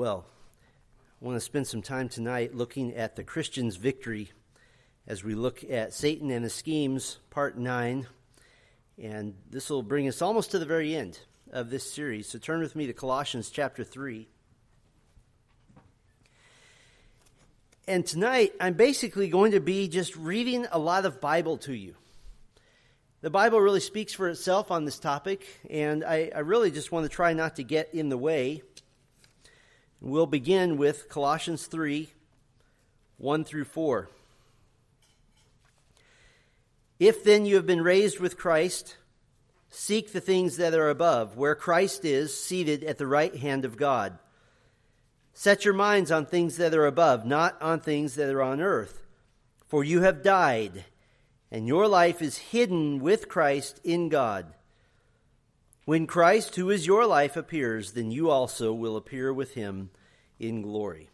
Well, I want to spend some time tonight looking at the Christian's victory as we look at Satan and his schemes, part 9. And this will bring us almost to the very end of this series. So turn with me to Colossians chapter 3. And tonight, I'm basically going to be just reading a lot of Bible to you. The Bible really speaks for itself on this topic, and I, I really just want to try not to get in the way. We'll begin with Colossians 3 1 through 4. If then you have been raised with Christ, seek the things that are above, where Christ is seated at the right hand of God. Set your minds on things that are above, not on things that are on earth. For you have died, and your life is hidden with Christ in God. When Christ, who is your life, appears, then you also will appear with him in glory.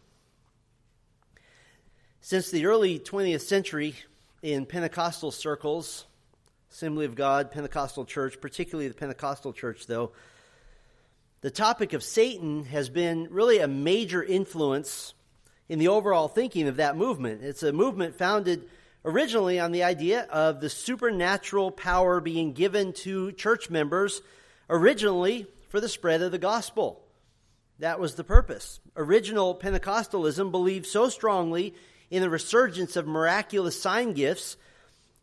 Since the early 20th century, in Pentecostal circles, Assembly of God, Pentecostal church, particularly the Pentecostal church, though, the topic of Satan has been really a major influence in the overall thinking of that movement. It's a movement founded originally on the idea of the supernatural power being given to church members originally for the spread of the gospel. That was the purpose. Original Pentecostalism believed so strongly in the resurgence of miraculous sign gifts,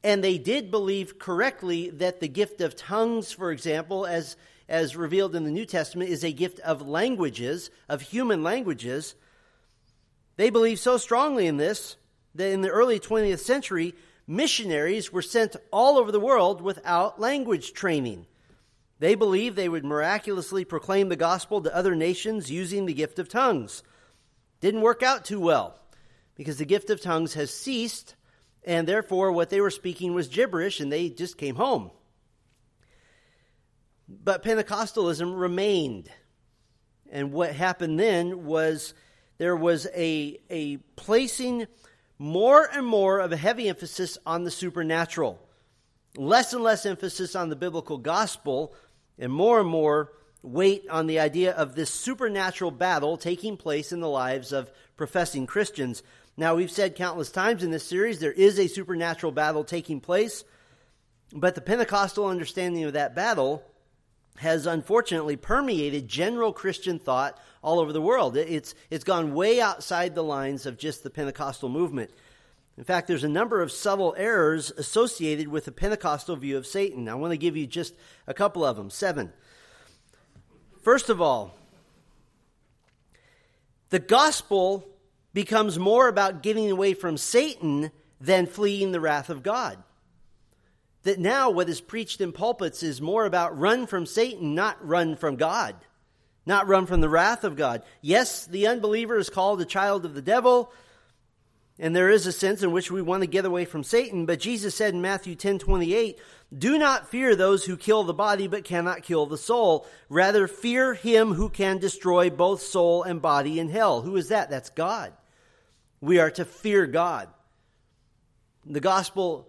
and they did believe correctly that the gift of tongues, for example, as, as revealed in the New Testament, is a gift of languages, of human languages. They believed so strongly in this that in the early 20th century, missionaries were sent all over the world without language training. They believed they would miraculously proclaim the gospel to other nations using the gift of tongues. Didn't work out too well because the gift of tongues has ceased, and therefore what they were speaking was gibberish, and they just came home. But Pentecostalism remained. And what happened then was there was a, a placing more and more of a heavy emphasis on the supernatural, less and less emphasis on the biblical gospel, and more and more weight on the idea of this supernatural battle taking place in the lives of professing Christians. Now, we've said countless times in this series there is a supernatural battle taking place, but the Pentecostal understanding of that battle has unfortunately permeated general Christian thought all over the world. It's, it's gone way outside the lines of just the Pentecostal movement. In fact, there's a number of subtle errors associated with the Pentecostal view of Satan. I want to give you just a couple of them, seven. First of all, the gospel becomes more about getting away from Satan than fleeing the wrath of God that now what is preached in pulpits is more about run from Satan, not run from God, not run from the wrath of God. Yes, the unbeliever is called a child of the devil, and there is a sense in which we want to get away from Satan, but Jesus said in Matthew 10 28, Do not fear those who kill the body but cannot kill the soul. Rather, fear him who can destroy both soul and body in hell. Who is that? That's God. We are to fear God. The gospel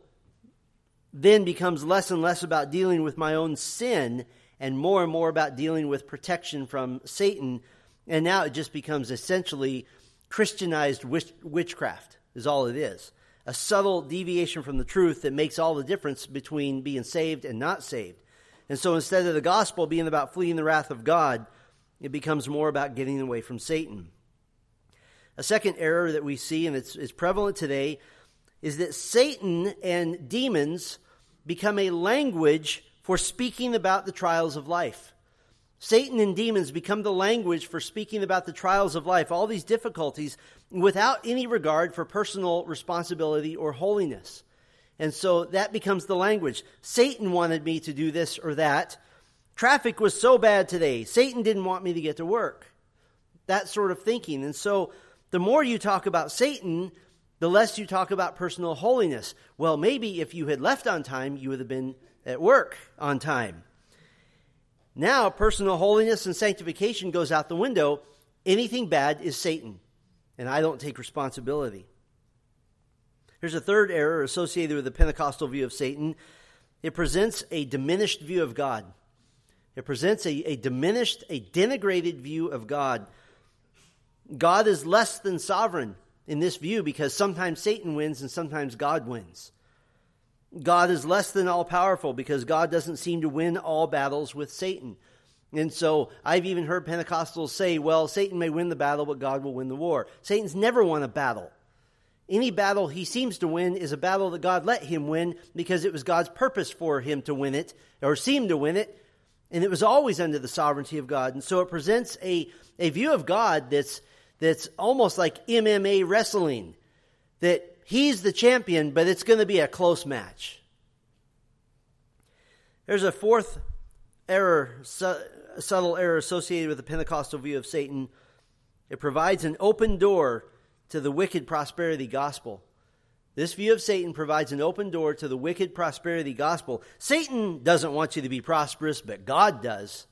then becomes less and less about dealing with my own sin and more and more about dealing with protection from Satan. And now it just becomes essentially Christianized witch- witchcraft, is all it is. A subtle deviation from the truth that makes all the difference between being saved and not saved. And so instead of the gospel being about fleeing the wrath of God, it becomes more about getting away from Satan. A second error that we see, and it's, it's prevalent today, is that Satan and demons become a language for speaking about the trials of life. Satan and demons become the language for speaking about the trials of life, all these difficulties, without any regard for personal responsibility or holiness. And so that becomes the language. Satan wanted me to do this or that. Traffic was so bad today. Satan didn't want me to get to work. That sort of thinking. And so the more you talk about Satan, the less you talk about personal holiness. Well, maybe if you had left on time, you would have been at work on time. Now, personal holiness and sanctification goes out the window. Anything bad is Satan, and I don't take responsibility. Here's a third error associated with the Pentecostal view of Satan it presents a diminished view of God. It presents a, a diminished, a denigrated view of God. God is less than sovereign in this view because sometimes Satan wins and sometimes God wins. God is less than all powerful because God doesn't seem to win all battles with Satan. And so I've even heard Pentecostals say, well, Satan may win the battle, but God will win the war. Satan's never won a battle. Any battle he seems to win is a battle that God let him win because it was God's purpose for him to win it, or seem to win it, and it was always under the sovereignty of God. And so it presents a, a view of God that's, that's almost like MMA wrestling, that he's the champion, but it's going to be a close match. There's a fourth error, su- subtle error associated with the Pentecostal view of Satan. It provides an open door to the wicked prosperity gospel. This view of Satan provides an open door to the wicked prosperity gospel. Satan doesn't want you to be prosperous, but God does.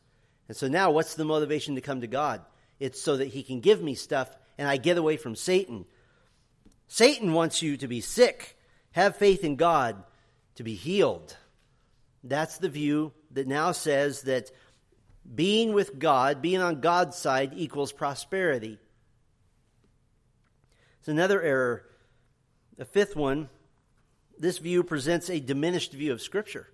And so now, what's the motivation to come to God? It's so that He can give me stuff and I get away from Satan. Satan wants you to be sick. Have faith in God to be healed. That's the view that now says that being with God, being on God's side, equals prosperity. It's another error. A fifth one, this view presents a diminished view of Scripture.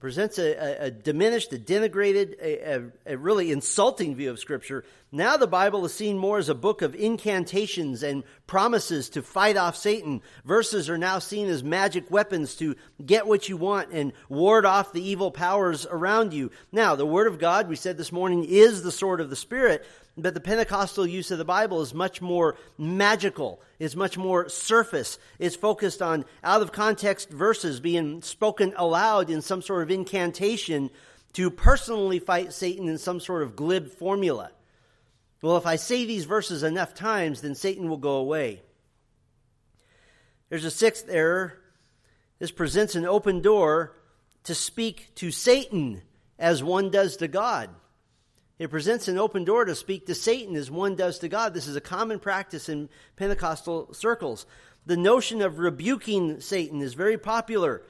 Presents a, a, a diminished, a denigrated, a, a, really insulting view of Scripture. Now the Bible is seen more as a book of incantations and promises to fight off Satan. Verses are now seen as magic weapons to get what you want and ward off the evil powers around you. Now, the Word of God, we said this morning, is the sword of the Spirit, but the Pentecostal use of the Bible is much more magical, is much more surface, is focused on out of context verses being spoken aloud in some sort of incantation to personally fight Satan in some sort of glib formula. Well, if I say these verses enough times, then Satan will go away. There's a sixth error. This presents an open door to speak to Satan as one does to God. It presents an open door to speak to Satan as one does to God. This is a common practice in Pentecostal circles. The notion of rebuking Satan is very popular,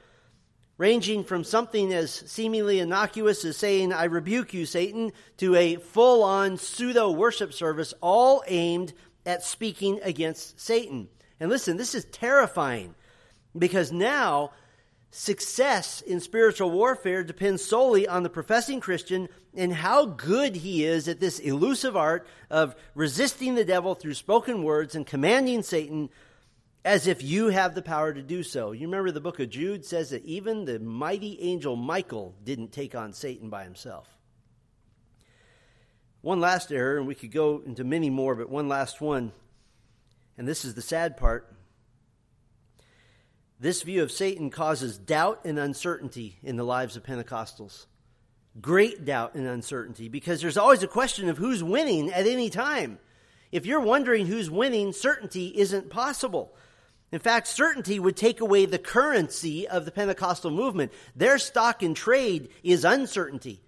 ranging from something as seemingly innocuous as saying, I rebuke you, Satan, to a full on pseudo worship service, all aimed at speaking against Satan. And listen, this is terrifying because now success in spiritual warfare depends solely on the professing Christian and how good he is at this elusive art of resisting the devil through spoken words and commanding Satan as if you have the power to do so. You remember the book of Jude says that even the mighty angel Michael didn't take on Satan by himself. One last error, and we could go into many more, but one last one, and this is the sad part this view of Satan causes doubt and uncertainty in the lives of Pentecostals. Great doubt and uncertainty because there's always a question of who's winning at any time. If you're wondering who's winning, certainty isn't possible. In fact, certainty would take away the currency of the Pentecostal movement. Their stock in trade is uncertainty.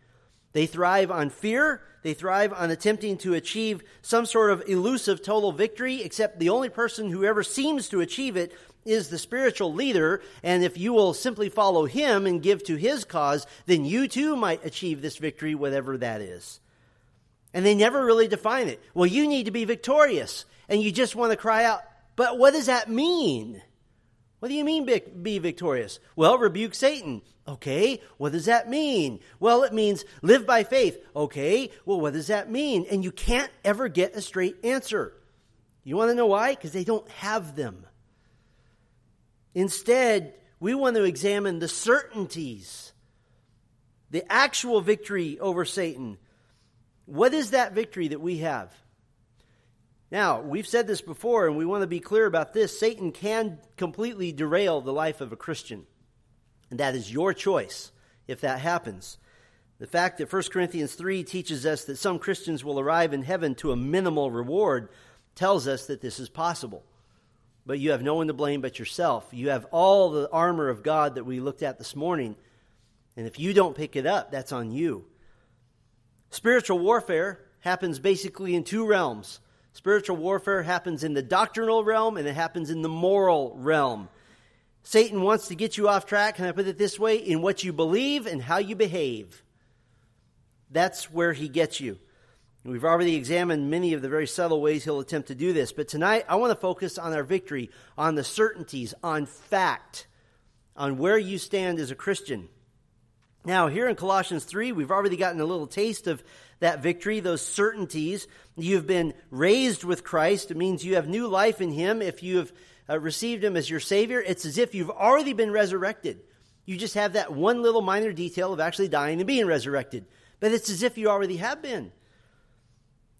They thrive on fear. They thrive on attempting to achieve some sort of elusive total victory, except the only person who ever seems to achieve it is the spiritual leader, and if you will simply follow him and give to his cause, then you too might achieve this victory, whatever that is. And they never really define it. Well, you need to be victorious, and you just want to cry out, but what does that mean? What do you mean be victorious? Well, rebuke Satan. Okay, what does that mean? Well, it means live by faith. Okay, well, what does that mean? And you can't ever get a straight answer. You want to know why? Because they don't have them. Instead, we want to examine the certainties, the actual victory over Satan. What is that victory that we have? Now, we've said this before, and we want to be clear about this. Satan can completely derail the life of a Christian, and that is your choice if that happens. The fact that 1 Corinthians 3 teaches us that some Christians will arrive in heaven to a minimal reward tells us that this is possible but you have no one to blame but yourself. You have all the armor of God that we looked at this morning. And if you don't pick it up, that's on you. Spiritual warfare happens basically in two realms. Spiritual warfare happens in the doctrinal realm and it happens in the moral realm. Satan wants to get you off track, can I put it this way? In what you believe and how you behave. That's where he gets you. We've already examined many of the very subtle ways he'll attempt to do this, but tonight I want to focus on our victory, on the certainties, on fact, on where you stand as a Christian. Now, here in Colossians 3, we've already gotten a little taste of that victory, those certainties. You've been raised with Christ. It means you have new life in Him. If you have uh, received Him as your Savior, it's as if you've already been resurrected. You just have that one little minor detail of actually dying and being resurrected. But it's as if you already have been.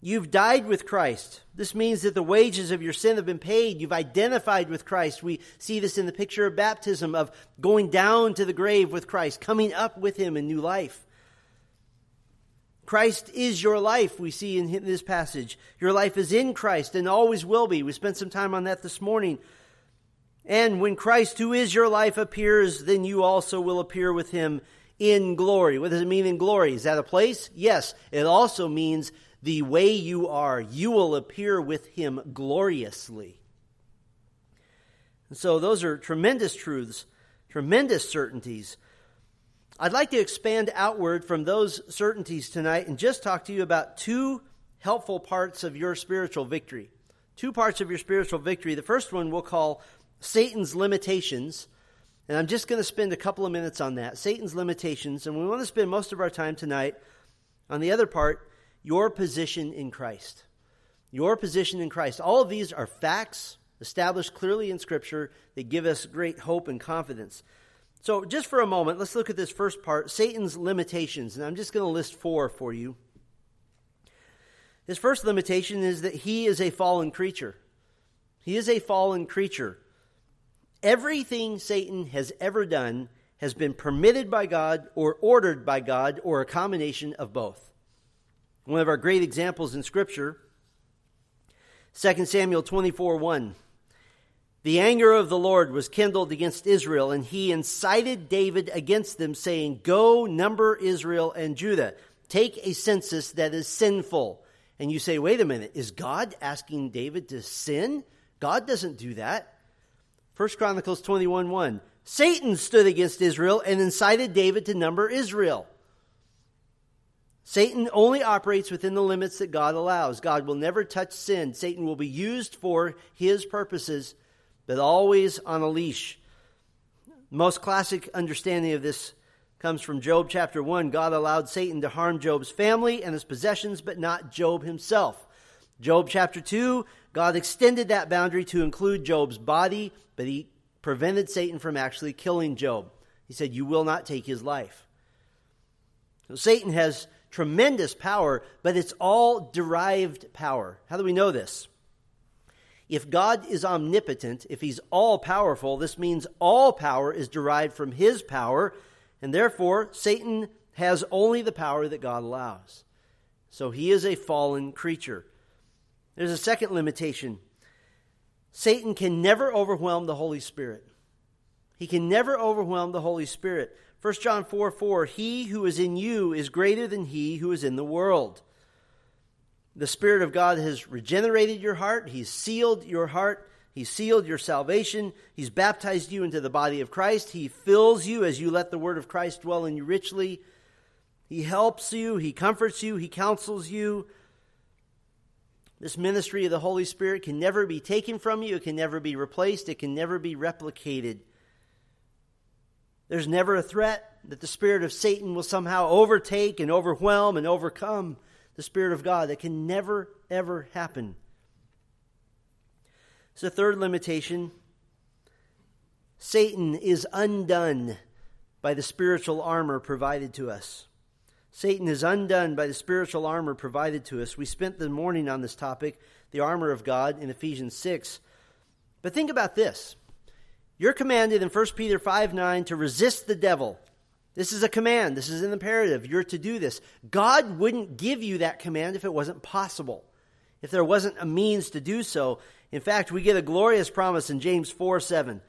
You've died with Christ. This means that the wages of your sin have been paid. You've identified with Christ. We see this in the picture of baptism, of going down to the grave with Christ, coming up with Him in new life. Christ is your life, we see in this passage. Your life is in Christ and always will be. We spent some time on that this morning. And when Christ, who is your life, appears, then you also will appear with him in glory. What does it mean in glory? Is that a place? Yes. It also means the way you are, you will appear with him gloriously. And so those are tremendous truths, tremendous certainties. I'd like to expand outward from those certainties tonight and just talk to you about two helpful parts of your spiritual victory. Two parts of your spiritual victory. The first one we'll call Satan's limitations. And I'm just going to spend a couple of minutes on that Satan's limitations. And we want to spend most of our time tonight on the other part your position in Christ. Your position in Christ. All of these are facts established clearly in Scripture that give us great hope and confidence. So, just for a moment, let's look at this first part Satan's limitations. And I'm just going to list four for you. His first limitation is that he is a fallen creature. He is a fallen creature. Everything Satan has ever done has been permitted by God or ordered by God or a combination of both. One of our great examples in Scripture, 2 Samuel 24 1. The anger of the Lord was kindled against Israel, and he incited David against them, saying, Go number Israel and Judah. Take a census that is sinful. And you say, wait a minute, is God asking David to sin? God doesn't do that. 1 Chronicles 21 1. Satan stood against Israel and incited David to number Israel. Satan only operates within the limits that God allows. God will never touch sin. Satan will be used for his purposes, but always on a leash. Most classic understanding of this comes from Job chapter 1. God allowed Satan to harm Job's family and his possessions, but not Job himself. Job chapter 2, God extended that boundary to include Job's body, but he prevented Satan from actually killing Job. He said, You will not take his life. So Satan has tremendous power, but it's all derived power. How do we know this? If God is omnipotent, if he's all powerful, this means all power is derived from his power, and therefore Satan has only the power that God allows. So he is a fallen creature. There's a second limitation Satan can never overwhelm the Holy Spirit. He can never overwhelm the Holy Spirit. 1 John 4 4, He who is in you is greater than he who is in the world. The Spirit of God has regenerated your heart, He's sealed your heart, He's sealed your salvation, He's baptized you into the body of Christ, He fills you as you let the Word of Christ dwell in you richly. He helps you, He comforts you, He counsels you. This ministry of the Holy Spirit can never be taken from you, it can never be replaced, it can never be replicated. There's never a threat that the spirit of Satan will somehow overtake and overwhelm and overcome the Spirit of God. That can never, ever happen. So, third limitation Satan is undone by the spiritual armor provided to us. Satan is undone by the spiritual armor provided to us. We spent the morning on this topic, the armor of God, in Ephesians 6. But think about this you're commanded in 1 Peter 5 9 to resist the devil. This is a command. This is an imperative. You're to do this. God wouldn't give you that command if it wasn't possible, if there wasn't a means to do so. In fact, we get a glorious promise in James 4 7.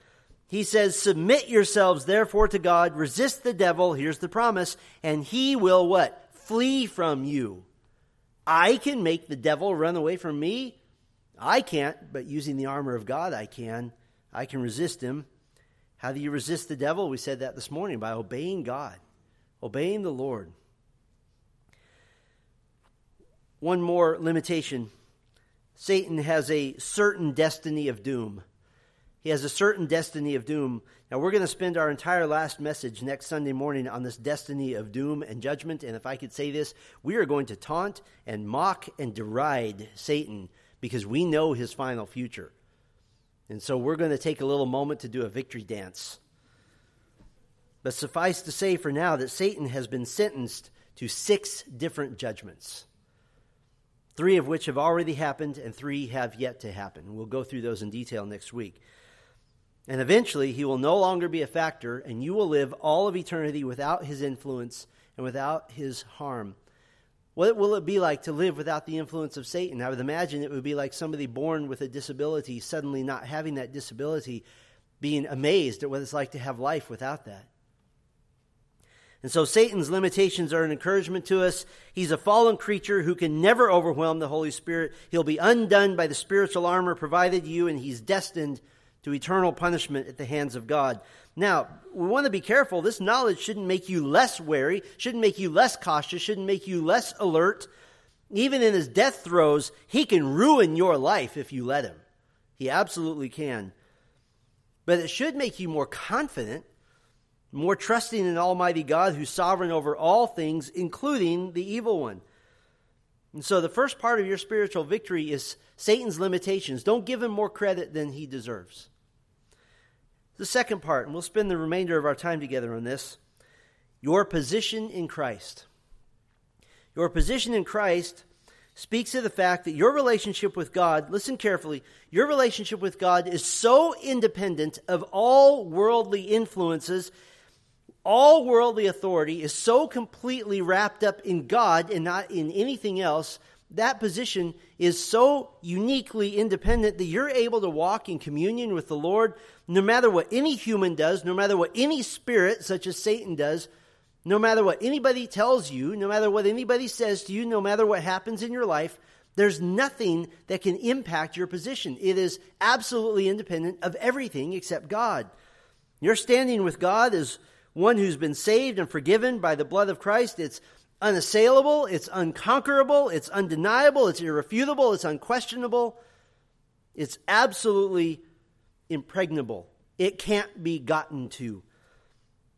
He says, Submit yourselves therefore to God, resist the devil, here's the promise, and he will what? Flee from you. I can make the devil run away from me. I can't, but using the armor of God, I can. I can resist him. How do you resist the devil? We said that this morning by obeying God, obeying the Lord. one more limitation Satan has a certain destiny of doom. He has a certain destiny of doom. Now, we're going to spend our entire last message next Sunday morning on this destiny of doom and judgment. And if I could say this, we are going to taunt and mock and deride Satan because we know his final future. And so we're going to take a little moment to do a victory dance. But suffice to say for now that Satan has been sentenced to six different judgments, three of which have already happened and three have yet to happen. We'll go through those in detail next week. And eventually, he will no longer be a factor, and you will live all of eternity without his influence and without his harm. What will it be like to live without the influence of Satan? I would imagine it would be like somebody born with a disability suddenly not having that disability, being amazed at what it's like to have life without that. And so Satan's limitations are an encouragement to us. He's a fallen creature who can never overwhelm the Holy Spirit. He'll be undone by the spiritual armor provided you, and he's destined to eternal punishment at the hands of God. Now, we want to be careful. This knowledge shouldn't make you less wary, shouldn't make you less cautious, shouldn't make you less alert. Even in his death throes, he can ruin your life if you let him. He absolutely can. But it should make you more confident, more trusting in Almighty God who's sovereign over all things, including the evil one. And so the first part of your spiritual victory is Satan's limitations. Don't give him more credit than he deserves. The second part, and we'll spend the remainder of our time together on this your position in Christ. Your position in Christ speaks of the fact that your relationship with God, listen carefully, your relationship with God is so independent of all worldly influences, all worldly authority is so completely wrapped up in God and not in anything else that position is so uniquely independent that you're able to walk in communion with the Lord no matter what any human does, no matter what any spirit, such as Satan, does, no matter what anybody tells you, no matter what anybody says to you, no matter what happens in your life. There's nothing that can impact your position. It is absolutely independent of everything except God. Your standing with God is one who's been saved and forgiven by the blood of Christ. It's unassailable, it's unconquerable, it's undeniable, it's irrefutable, it's unquestionable, it's absolutely impregnable. It can't be gotten to.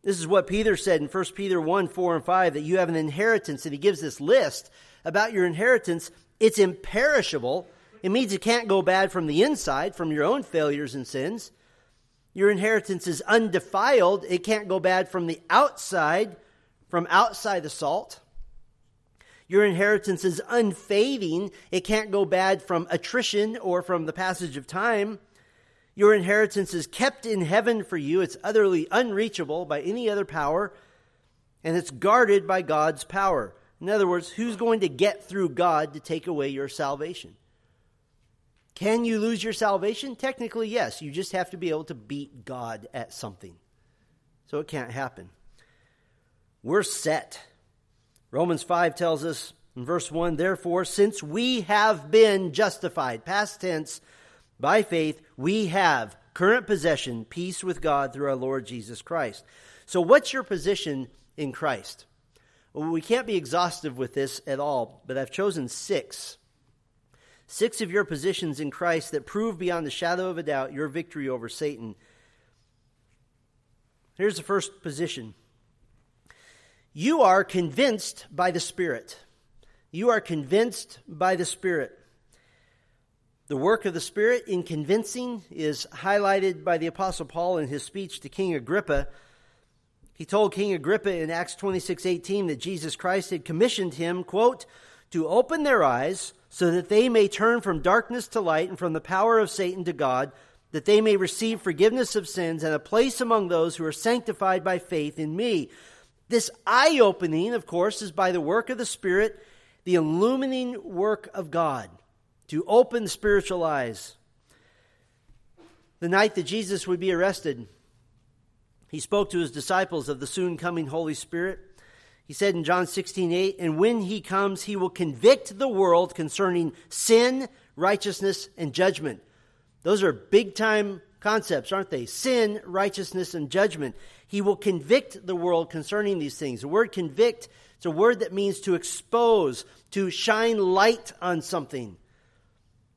This is what Peter said in 1 Peter 1 4 and 5 that you have an inheritance, and he gives this list about your inheritance. It's imperishable. It means it can't go bad from the inside, from your own failures and sins. Your inheritance is undefiled. It can't go bad from the outside, from outside salt. Your inheritance is unfading. It can't go bad from attrition or from the passage of time. Your inheritance is kept in heaven for you. It's utterly unreachable by any other power, and it's guarded by God's power. In other words, who's going to get through God to take away your salvation? Can you lose your salvation? Technically, yes. You just have to be able to beat God at something. So it can't happen. We're set. Romans 5 tells us in verse 1 Therefore, since we have been justified, past tense, by faith, we have current possession, peace with God through our Lord Jesus Christ. So, what's your position in Christ? Well, we can't be exhaustive with this at all, but I've chosen six. Six of your positions in Christ that prove beyond the shadow of a doubt your victory over Satan. Here's the first position you are convinced by the Spirit. You are convinced by the Spirit. The work of the Spirit in convincing is highlighted by the Apostle Paul in his speech to King Agrippa. He told King Agrippa in Acts 26:18 that Jesus Christ had commissioned him, quote, to open their eyes so that they may turn from darkness to light and from the power of Satan to God, that they may receive forgiveness of sins and a place among those who are sanctified by faith in me. This eye opening, of course, is by the work of the Spirit, the illumining work of God to open spiritual eyes. The night that Jesus would be arrested, he spoke to his disciples of the soon coming Holy Spirit. He said in John 16, 8, And when he comes, he will convict the world concerning sin, righteousness, and judgment. Those are big time concepts, aren't they? Sin, righteousness, and judgment. He will convict the world concerning these things. The word convict It's a word that means to expose, to shine light on something.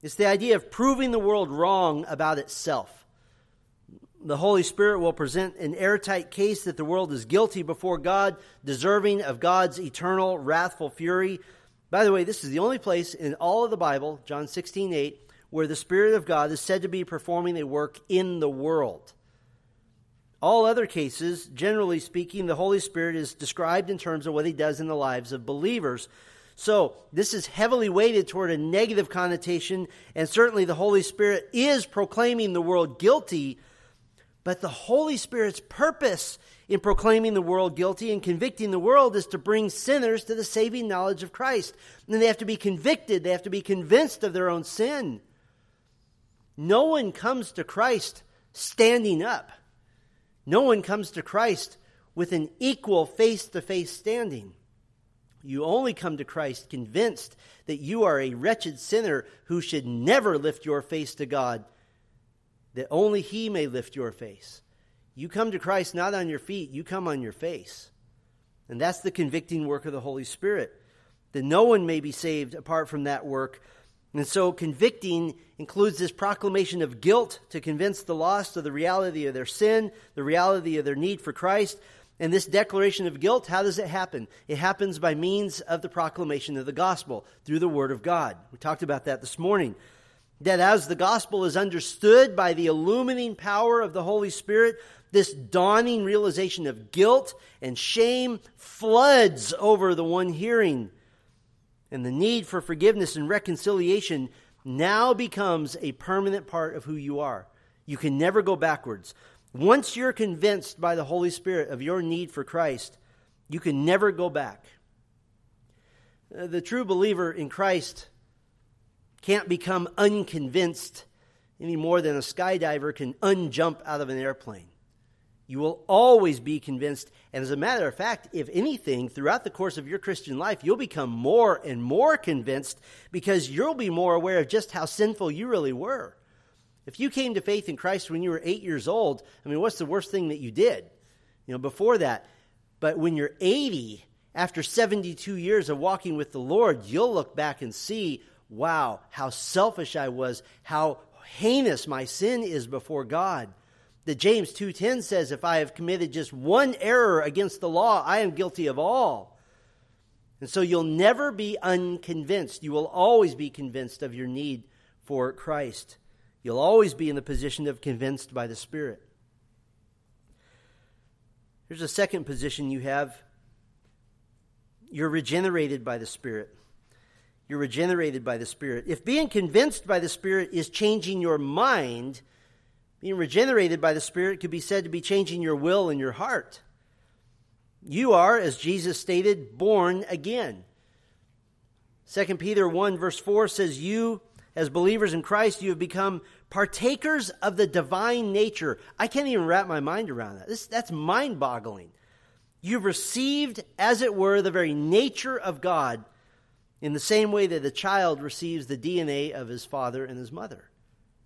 It's the idea of proving the world wrong about itself. The Holy Spirit will present an airtight case that the world is guilty before God, deserving of God's eternal wrathful fury. By the way, this is the only place in all of the Bible, John 16, 8, where the Spirit of God is said to be performing a work in the world. All other cases, generally speaking, the Holy Spirit is described in terms of what he does in the lives of believers. So, this is heavily weighted toward a negative connotation, and certainly the Holy Spirit is proclaiming the world guilty, but the Holy Spirit's purpose in proclaiming the world guilty and convicting the world is to bring sinners to the saving knowledge of Christ. And they have to be convicted, they have to be convinced of their own sin. No one comes to Christ standing up. No one comes to Christ with an equal face to face standing. You only come to Christ convinced that you are a wretched sinner who should never lift your face to God, that only He may lift your face. You come to Christ not on your feet, you come on your face. And that's the convicting work of the Holy Spirit. That no one may be saved apart from that work and so convicting includes this proclamation of guilt to convince the lost of the reality of their sin, the reality of their need for Christ. And this declaration of guilt, how does it happen? It happens by means of the proclamation of the gospel through the word of God. We talked about that this morning. That as the gospel is understood by the illumining power of the Holy Spirit, this dawning realization of guilt and shame floods over the one hearing and the need for forgiveness and reconciliation now becomes a permanent part of who you are. You can never go backwards. Once you're convinced by the Holy Spirit of your need for Christ, you can never go back. Uh, the true believer in Christ can't become unconvinced any more than a skydiver can unjump out of an airplane. You will always be convinced. And as a matter of fact, if anything, throughout the course of your Christian life, you'll become more and more convinced because you'll be more aware of just how sinful you really were. If you came to faith in Christ when you were eight years old, I mean, what's the worst thing that you did? You know, before that. But when you're 80, after 72 years of walking with the Lord, you'll look back and see, wow, how selfish I was, how heinous my sin is before God that James 2:10 says if I have committed just one error against the law I am guilty of all. And so you'll never be unconvinced. You will always be convinced of your need for Christ. You'll always be in the position of convinced by the Spirit. Here's a second position you have. You're regenerated by the Spirit. You're regenerated by the Spirit. If being convinced by the Spirit is changing your mind, being regenerated by the Spirit could be said to be changing your will and your heart. You are, as Jesus stated, born again. 2 Peter 1, verse 4 says, You, as believers in Christ, you have become partakers of the divine nature. I can't even wrap my mind around that. This, that's mind boggling. You've received, as it were, the very nature of God in the same way that a child receives the DNA of his father and his mother.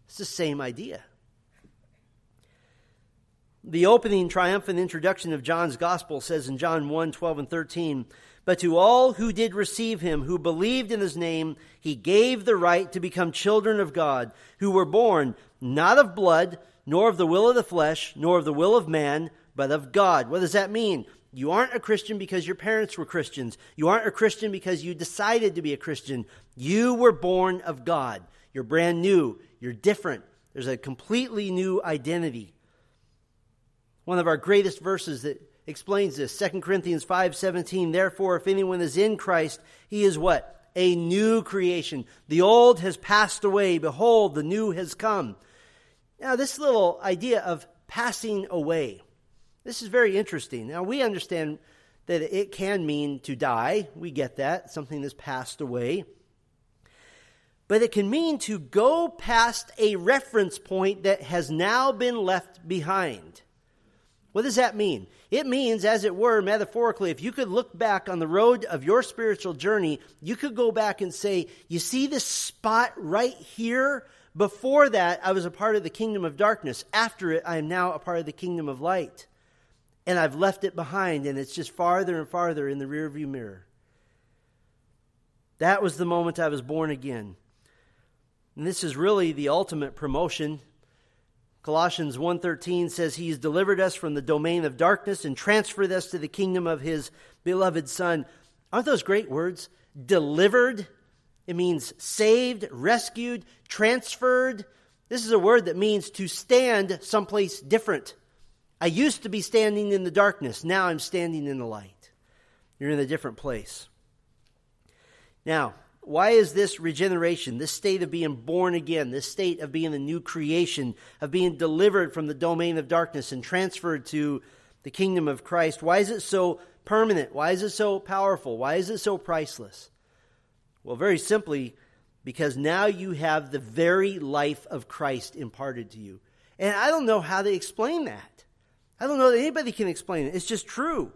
It's the same idea. The opening triumphant introduction of John's gospel says in John 1 12 and 13, But to all who did receive him, who believed in his name, he gave the right to become children of God, who were born not of blood, nor of the will of the flesh, nor of the will of man, but of God. What does that mean? You aren't a Christian because your parents were Christians. You aren't a Christian because you decided to be a Christian. You were born of God. You're brand new. You're different. There's a completely new identity. One of our greatest verses that explains this, 2 Corinthians 5:17, therefore if anyone is in Christ, he is what? A new creation. The old has passed away, behold, the new has come. Now, this little idea of passing away, this is very interesting. Now, we understand that it can mean to die. We get that, something has passed away. But it can mean to go past a reference point that has now been left behind. What does that mean? It means, as it were, metaphorically, if you could look back on the road of your spiritual journey, you could go back and say, You see this spot right here? Before that, I was a part of the kingdom of darkness. After it, I am now a part of the kingdom of light. and I've left it behind, and it's just farther and farther in the rearview mirror. That was the moment I was born again. And this is really the ultimate promotion. Colossians 1:13 says he's delivered us from the domain of darkness and transferred us to the kingdom of his beloved son. Aren't those great words? Delivered. It means saved, rescued, transferred. This is a word that means to stand someplace different. I used to be standing in the darkness. Now I'm standing in the light. You're in a different place. Now, why is this regeneration, this state of being born again, this state of being a new creation, of being delivered from the domain of darkness and transferred to the kingdom of Christ, why is it so permanent? Why is it so powerful? Why is it so priceless? Well, very simply, because now you have the very life of Christ imparted to you. And I don't know how to explain that. I don't know that anybody can explain it. It's just true.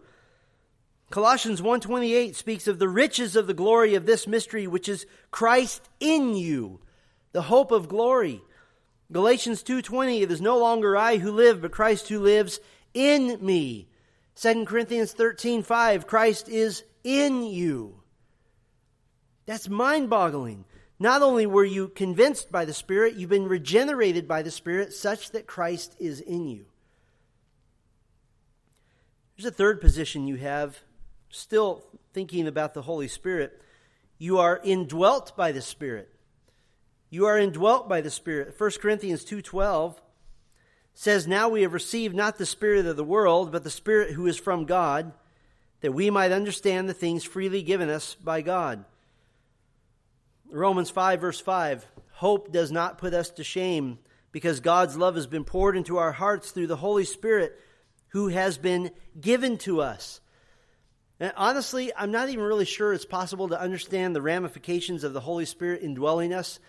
Colossians 1:28 speaks of the riches of the glory of this mystery which is Christ in you, the hope of glory. Galatians 2:20 it is no longer I who live but Christ who lives in me. 2 Corinthians 13:5 Christ is in you. That's mind-boggling. Not only were you convinced by the Spirit, you've been regenerated by the Spirit such that Christ is in you. There's a third position you have still thinking about the Holy Spirit, you are indwelt by the Spirit. You are indwelt by the Spirit. 1 Corinthians 2:12 says, "Now we have received not the spirit of the world, but the Spirit who is from God, that we might understand the things freely given us by God." Romans 5 verse 5, "Hope does not put us to shame, because God's love has been poured into our hearts through the Holy Spirit who has been given to us." And honestly, I'm not even really sure it's possible to understand the ramifications of the Holy Spirit indwelling us.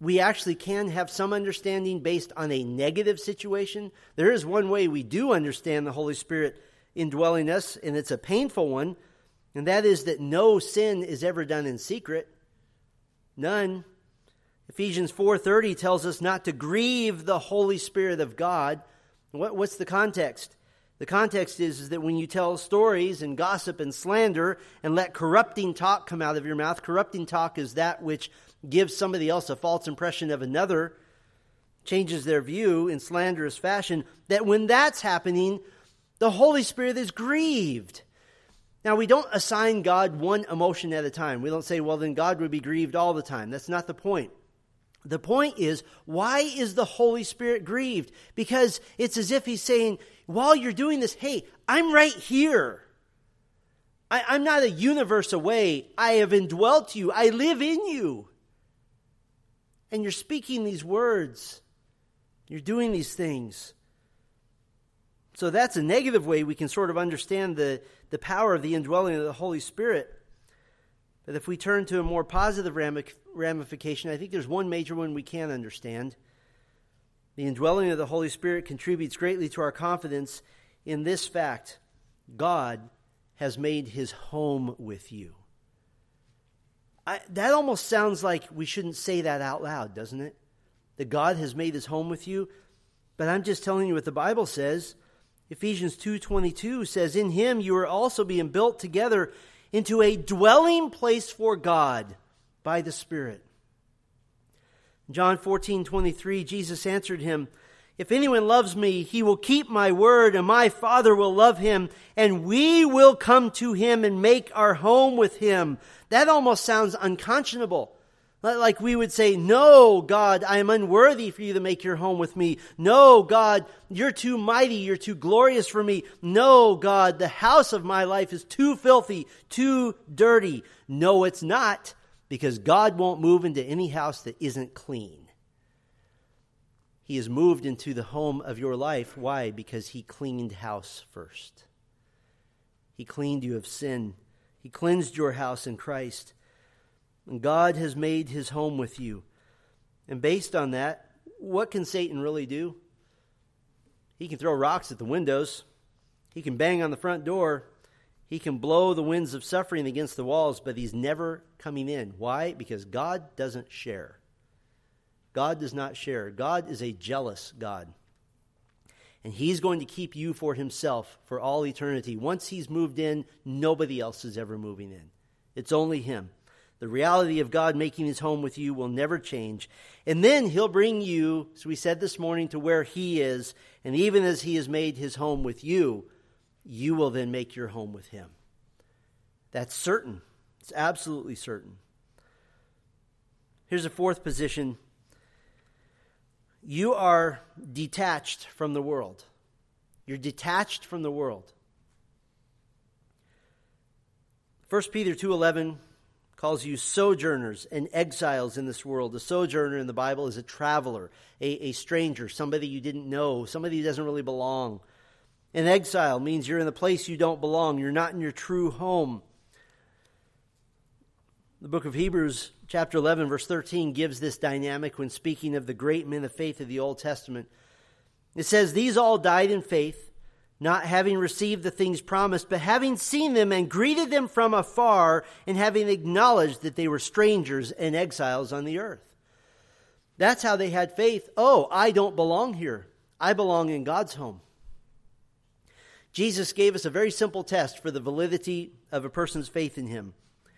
We actually can have some understanding based on a negative situation. There is one way we do understand the Holy Spirit indwelling us, and it's a painful one, and that is that no sin is ever done in secret. None. Ephesians 4:30 tells us not to grieve the Holy Spirit of God. What, what's the context? The context is, is that when you tell stories and gossip and slander and let corrupting talk come out of your mouth, corrupting talk is that which gives somebody else a false impression of another, changes their view in slanderous fashion, that when that's happening, the Holy Spirit is grieved. Now, we don't assign God one emotion at a time. We don't say, well, then God would be grieved all the time. That's not the point. The point is, why is the Holy Spirit grieved? Because it's as if He's saying, while you're doing this, hey, I'm right here. I, am not a universe away. I have indwelt you. I live in you. And you're speaking these words. You're doing these things. So that's a negative way we can sort of understand the, the power of the indwelling of the Holy Spirit. But if we turn to a more positive ramification, I think there's one major one we can understand. The indwelling of the Holy Spirit contributes greatly to our confidence in this fact God has made his home with you. I, that almost sounds like we shouldn't say that out loud, doesn't it? That God has made his home with you. But I'm just telling you what the Bible says. Ephesians 2:22 says in him you are also being built together into a dwelling place for God by the Spirit. John 14, 23, Jesus answered him, If anyone loves me, he will keep my word, and my Father will love him, and we will come to him and make our home with him. That almost sounds unconscionable. Like we would say, No, God, I am unworthy for you to make your home with me. No, God, you're too mighty. You're too glorious for me. No, God, the house of my life is too filthy, too dirty. No, it's not because God won't move into any house that isn't clean. He has moved into the home of your life. Why? Because He cleaned house first. He cleaned you of sin. He cleansed your house in Christ. And God has made His home with you. And based on that, what can Satan really do? He can throw rocks at the windows. He can bang on the front door. He can blow the winds of suffering against the walls, but he's never coming in. Why? Because God doesn't share. God does not share. God is a jealous God. And he's going to keep you for himself for all eternity. Once he's moved in, nobody else is ever moving in. It's only him. The reality of God making his home with you will never change. And then he'll bring you, as we said this morning, to where he is. And even as he has made his home with you, you will then make your home with him. That's certain. It's absolutely certain. Here's a fourth position you are detached from the world. You're detached from the world. 1 Peter 2:11 calls you sojourners and exiles in this world. A sojourner in the Bible is a traveler, a, a stranger, somebody you didn't know, somebody who doesn't really belong. An exile means you're in the place you don't belong. You're not in your true home. The book of Hebrews, chapter 11, verse 13, gives this dynamic when speaking of the great men of faith of the Old Testament. It says, These all died in faith, not having received the things promised, but having seen them and greeted them from afar, and having acknowledged that they were strangers and exiles on the earth. That's how they had faith. Oh, I don't belong here. I belong in God's home. Jesus gave us a very simple test for the validity of a person's faith in him.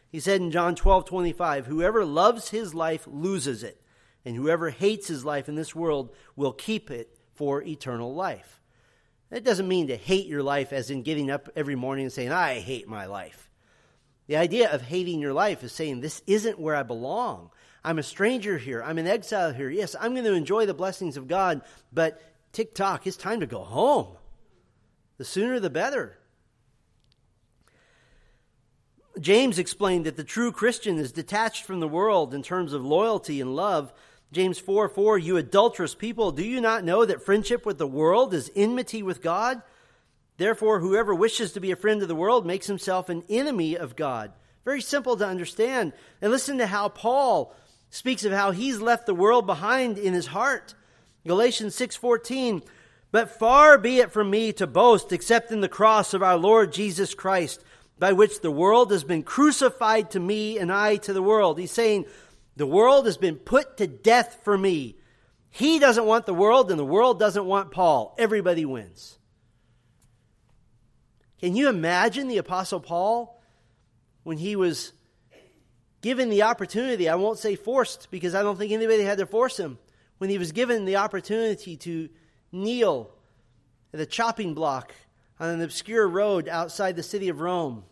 He said in John 12, 25, Whoever loves his life loses it, and whoever hates his life in this world will keep it for eternal life. That doesn't mean to hate your life as in getting up every morning and saying, I hate my life. The idea of hating your life is saying, This isn't where I belong. I'm a stranger here. I'm an exile here. Yes, I'm going to enjoy the blessings of God, but tick tock, it's time to go home. The sooner the better. James explained that the true Christian is detached from the world in terms of loyalty and love. James 4 4, you adulterous people, do you not know that friendship with the world is enmity with God? Therefore, whoever wishes to be a friend of the world makes himself an enemy of God. Very simple to understand. And listen to how Paul speaks of how he's left the world behind in his heart. Galatians 6:14 But far be it from me to boast except in the cross of our Lord Jesus Christ by which the world has been crucified to me and I to the world. He's saying, the world has been put to death for me. He doesn't want the world, and the world doesn't want Paul. Everybody wins. Can you imagine the Apostle Paul when he was given the opportunity? I won't say forced because I don't think anybody had to force him. When he was given the opportunity to kneel at the chopping block on an obscure road outside the city of Rome,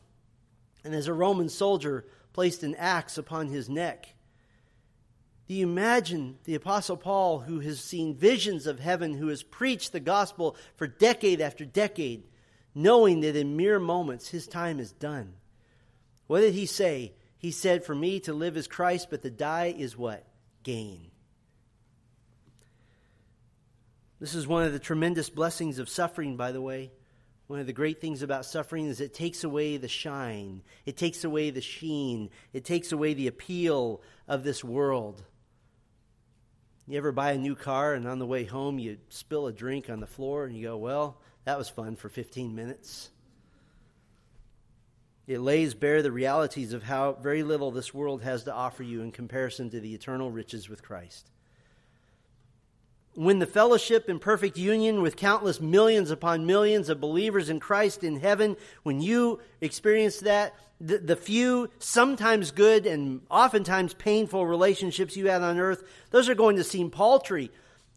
and as a Roman soldier placed an axe upon his neck. Do you imagine the Apostle Paul, who has seen visions of heaven, who has preached the gospel for decade after decade, knowing that in mere moments his time is done? What did he say? He said, For me to live is Christ, but to die is what? Gain. This is one of the tremendous blessings of suffering, by the way. One of the great things about suffering is it takes away the shine, it takes away the sheen, it takes away the appeal of this world. You ever buy a new car and on the way home you spill a drink on the floor and you go, well, that was fun for 15 minutes? It lays bare the realities of how very little this world has to offer you in comparison to the eternal riches with Christ when the fellowship and perfect union with countless millions upon millions of believers in Christ in heaven, when you experience that, the, the, few, sometimes good and oftentimes painful relationships you had on earth, those are going to seem paltry.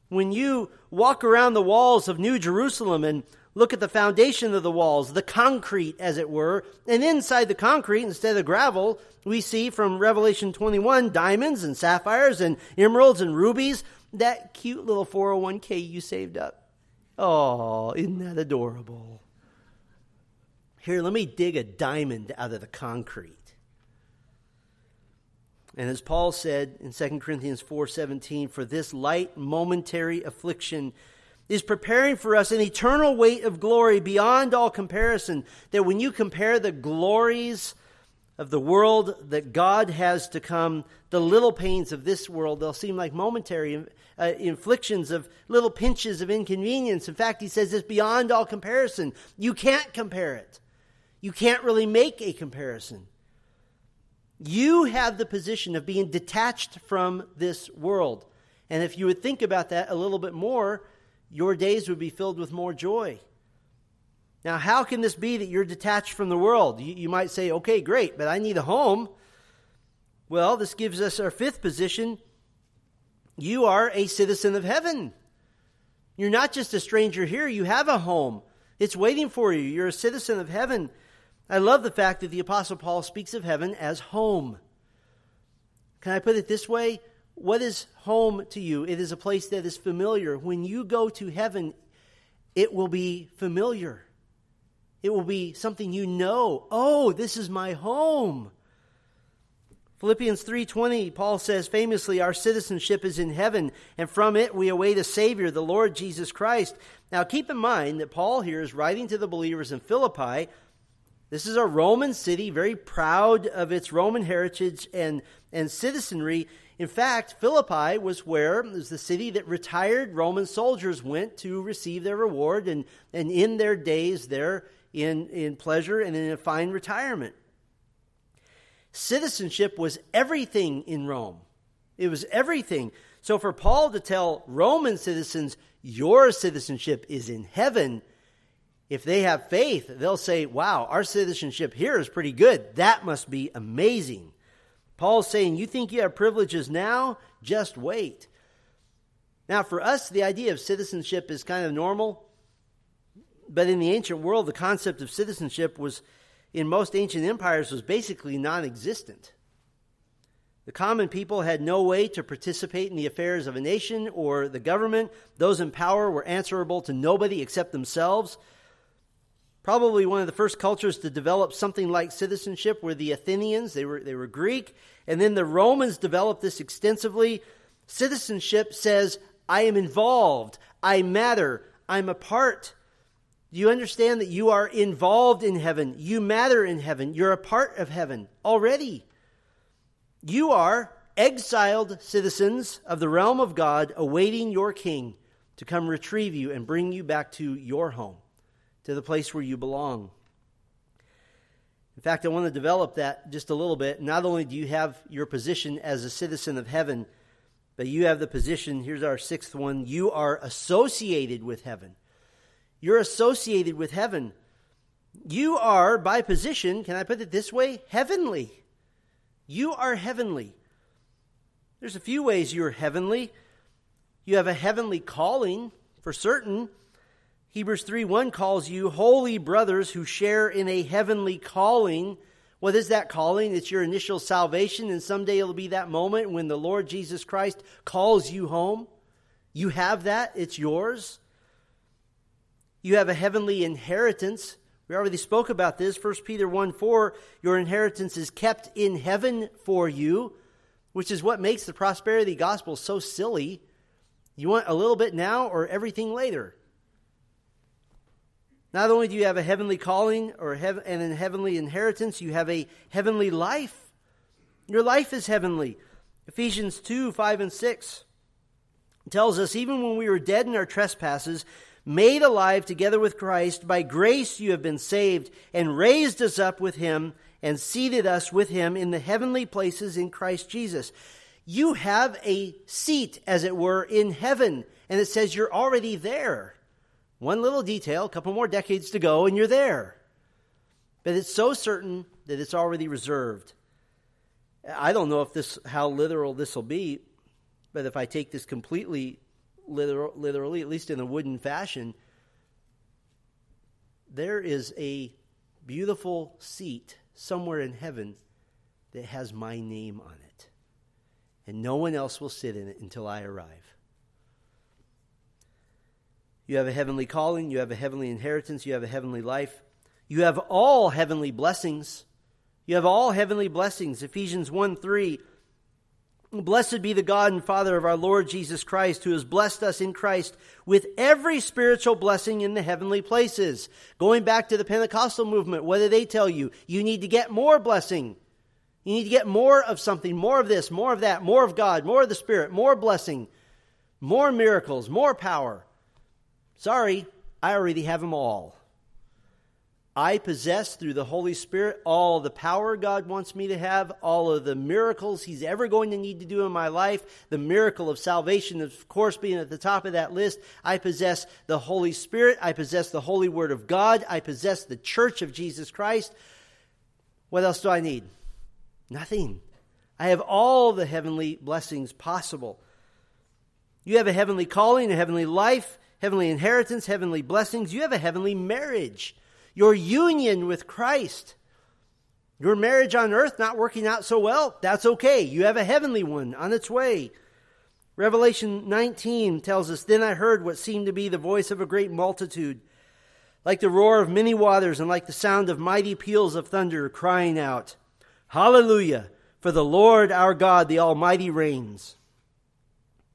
When you walk around the walls of New Jerusalem and look at the foundation of the walls, the concrete, as it were, and inside the concrete, instead of gravel, we see from Revelation 21 diamonds and sapphires and emeralds and rubies that cute little 401k you saved up. Oh, isn't that adorable? Here, let me dig a diamond out of the concrete. And as Paul said in 2 Corinthians 4:17, for this light momentary affliction is preparing for us an eternal weight of glory beyond all comparison, that when you compare the glories of the world that God has to come, the little pains of this world, they'll seem like momentary uh, inflictions of little pinches of inconvenience. In fact, he says it's beyond all comparison. You can't compare it. You can't really make a comparison. You have the position of being detached from this world. And if you would think about that a little bit more, your days would be filled with more joy. Now, how can this be that you're detached from the world? You, you, might say, okay, great, but I need a home. Well, this gives us our fifth position. You are a citizen of heaven. You're not just a stranger here, you have a home. It's waiting for you. You're a citizen of heaven. I love the fact that the Apostle Paul speaks of heaven as home. Can I put it this way? What is home to you? It is a place that is familiar. When you go to heaven, it will be familiar. It will be something you know. Oh, this is my home. Philippians 3:20 Paul says famously our citizenship is in heaven and from it we await a savior the Lord Jesus Christ. Now keep in mind that Paul here is writing to the believers in Philippi. This is a Roman city very proud of its Roman heritage and and citizenry. In fact, Philippi was where was the city that retired Roman soldiers went to receive their reward and and in their days there in, in pleasure and in a fine retirement. Citizenship was everything in Rome. It was everything. So for Paul to tell Roman citizens, your citizenship is in heaven, if they have faith, they'll say, wow, our citizenship here is pretty good. That must be amazing. Paul's saying, you think you have privileges now? Just wait. Now, for us, the idea of citizenship is kind of normal. But in the ancient world, the concept of citizenship was, in most ancient empires, was basically non existent. The common people had no way to participate in the affairs of a nation or the government. Those in power were answerable to nobody except themselves. Probably one of the first cultures to develop something like citizenship were the Athenians. They were, they were Greek. And then the Romans developed this extensively. Citizenship says, I am involved, I matter, I'm a part. Do you understand that you are involved in heaven? You matter in heaven. You're a part of heaven already. You are exiled citizens of the realm of God awaiting your king to come retrieve you and bring you back to your home, to the place where you belong. In fact, I want to develop that just a little bit. Not only do you have your position as a citizen of heaven, but you have the position, here's our sixth one, you are associated with heaven. You're associated with heaven. You are, by position, can I put it this way? Heavenly. You are heavenly. There's a few ways you're heavenly. You have a heavenly calling, for certain. Hebrews 3 1 calls you holy brothers who share in a heavenly calling. What is that calling? It's your initial salvation, and someday it'll be that moment when the Lord Jesus Christ calls you home. You have that, it's yours. You have a heavenly inheritance. We already spoke about this. 1 Peter 1 4, your inheritance is kept in heaven for you, which is what makes the prosperity gospel so silly. You want a little bit now or everything later. Not only do you have a heavenly calling or and a heavenly inheritance, you have a heavenly life. Your life is heavenly. Ephesians 2 5 and 6 tells us even when we were dead in our trespasses, made alive together with Christ. By grace you have been saved, and raised us up with him, and seated us with him in the heavenly places in Christ Jesus. You have a seat, as it were, in heaven, and it says you're already there. One little detail, a couple more decades to go, and you're there. But it's so certain that it's already reserved. I don't know if this how literal this will be, but if I take this completely literal, literally, at least in a wooden fashion, there is a beautiful seat somewhere in heaven that has my name on it. And no one else will sit in it until I arrive. You have a heavenly calling, you have a heavenly inheritance, you have a heavenly life. You have all heavenly blessings. You have all heavenly blessings. Ephesians 1 3 Blessed be the God and Father of our Lord Jesus Christ, who has blessed us in Christ with every spiritual blessing in the heavenly places. Going back to the Pentecostal movement, what do they tell you? You need to get more blessing. You need to get more of something, more of this, more of that, more of God, more of the Spirit, more blessing, more miracles, more power. Sorry, I already have them all. I possess through the Holy Spirit all the power God wants me to have, all of the miracles He's ever going to need to do in my life, the miracle of salvation, of course, being at the top of that list. I possess the Holy Spirit. I possess the Holy Word of God. I possess the church of Jesus Christ. What else do I need? Nothing. I have all the heavenly blessings possible. You have a heavenly calling, a heavenly life, heavenly inheritance, heavenly blessings. You have a heavenly marriage your union with Christ. Your marriage on earth not working out so well, that's okay. You have a heavenly one on its way. Revelation 19 tells us, Then I heard what seemed to be the voice of a great multitude, like the roar of many waters and like the sound of mighty peals of thunder, crying out, Hallelujah! For the Lord our God, the Almighty, reigns.